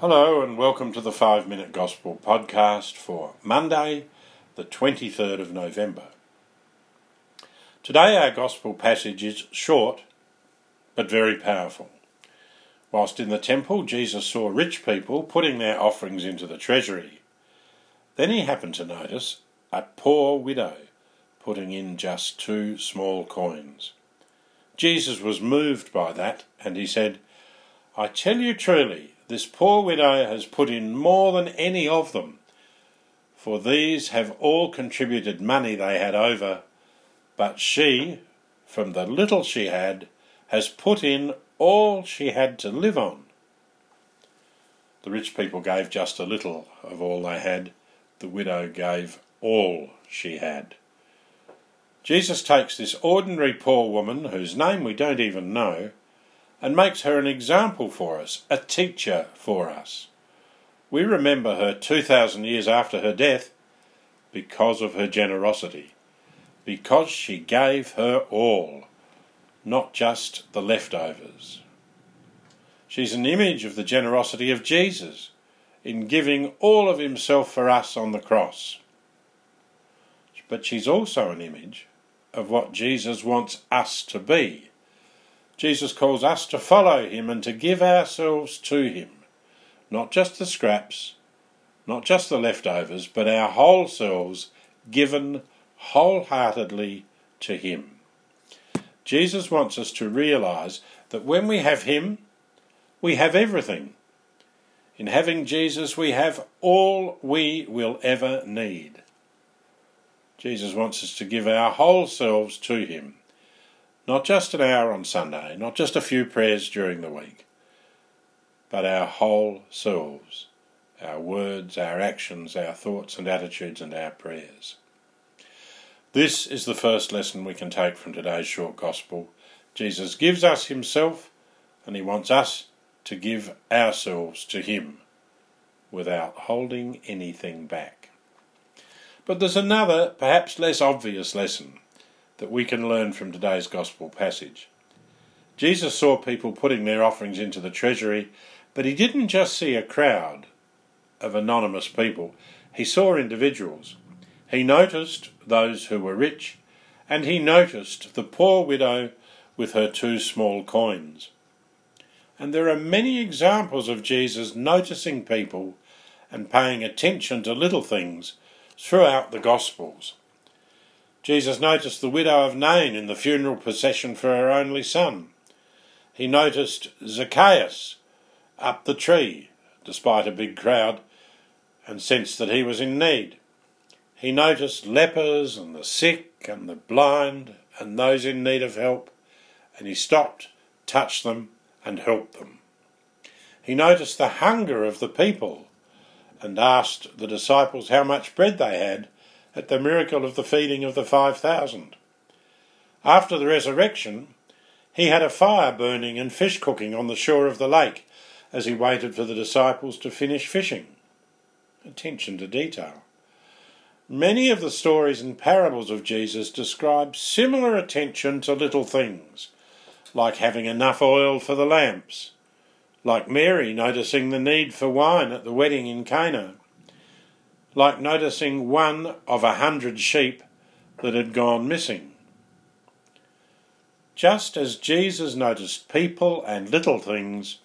Hello, and welcome to the Five Minute Gospel podcast for Monday, the 23rd of November. Today, our Gospel passage is short but very powerful. Whilst in the temple, Jesus saw rich people putting their offerings into the treasury. Then he happened to notice a poor widow putting in just two small coins. Jesus was moved by that, and he said, I tell you truly, this poor widow has put in more than any of them, for these have all contributed money they had over, but she, from the little she had, has put in all she had to live on. The rich people gave just a little of all they had, the widow gave all she had. Jesus takes this ordinary poor woman, whose name we don't even know, and makes her an example for us, a teacher for us. We remember her 2,000 years after her death because of her generosity, because she gave her all, not just the leftovers. She's an image of the generosity of Jesus in giving all of himself for us on the cross. But she's also an image of what Jesus wants us to be Jesus calls us to follow him and to give ourselves to him. Not just the scraps, not just the leftovers, but our whole selves given wholeheartedly to him. Jesus wants us to realize that when we have him, we have everything. In having Jesus, we have all we will ever need. Jesus wants us to give our whole selves to him not just an hour on Sunday, not just a few prayers during the week, but our whole selves, our words, our actions, our thoughts and attitudes, and our prayers. This is the first lesson we can take from today's short gospel. Jesus gives us himself, and he wants us to give ourselves to him without holding anything back. But there's another, perhaps less obvious lesson that we can learn from today's Gospel passage. Jesus saw people putting their offerings into the treasury, but he didn't just see a crowd of anonymous people, he saw individuals. He noticed those who were rich, and he noticed the poor widow with her two small coins. And there are many examples of Jesus noticing people and paying attention to little things throughout the Gospels. Jesus noticed the widow of Nain in the funeral procession for her only son. He noticed Zacchaeus up the tree, despite a big crowd, and sensed that he was in need. He noticed lepers and the sick and the blind and those in need of help, and he stopped, touched them, and helped them. He noticed the hunger of the people and asked the disciples how much bread they had at the miracle of the feeding of the 5,000. After the resurrection, he had a fire burning and fish cooking on the shore of the lake as he waited for the disciples to finish fishing. Attention to detail. Many of the stories and parables of Jesus describe similar attention to little things, like having enough oil for the lamps, like Mary noticing the need for wine at the wedding in Cana, like noticing one of a hundred sheep that had gone missing. Just as Jesus noticed people and little things,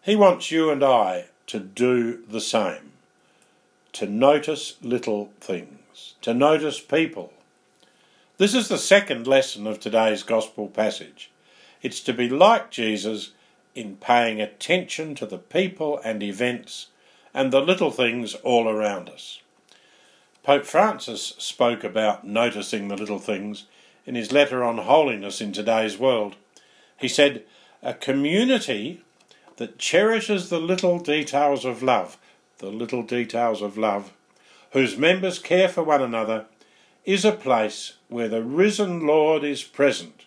he wants you and I to do the same. To notice little things, to notice people. This is the second lesson of today's Gospel passage. It's to be like Jesus in paying attention to the people and events and the little things all around us. Pope Francis spoke about noticing the little things in his letter on holiness in today's world. He said, A community that cherishes the little details of love, the little details of love, whose members care for one another, is a place where the risen Lord is present,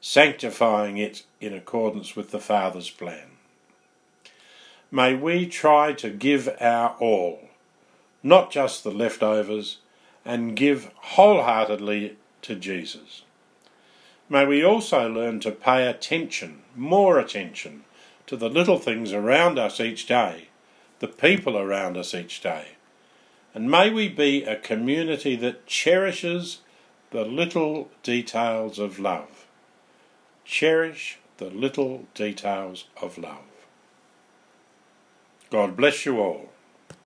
sanctifying it in accordance with the Father's plan. May we try to give our all not just the leftovers, and give wholeheartedly to Jesus. May we also learn to pay attention, more attention, to the little things around us each day, the people around us each day. And may we be a community that cherishes the little details of love. Cherish the little details of love. God bless you all.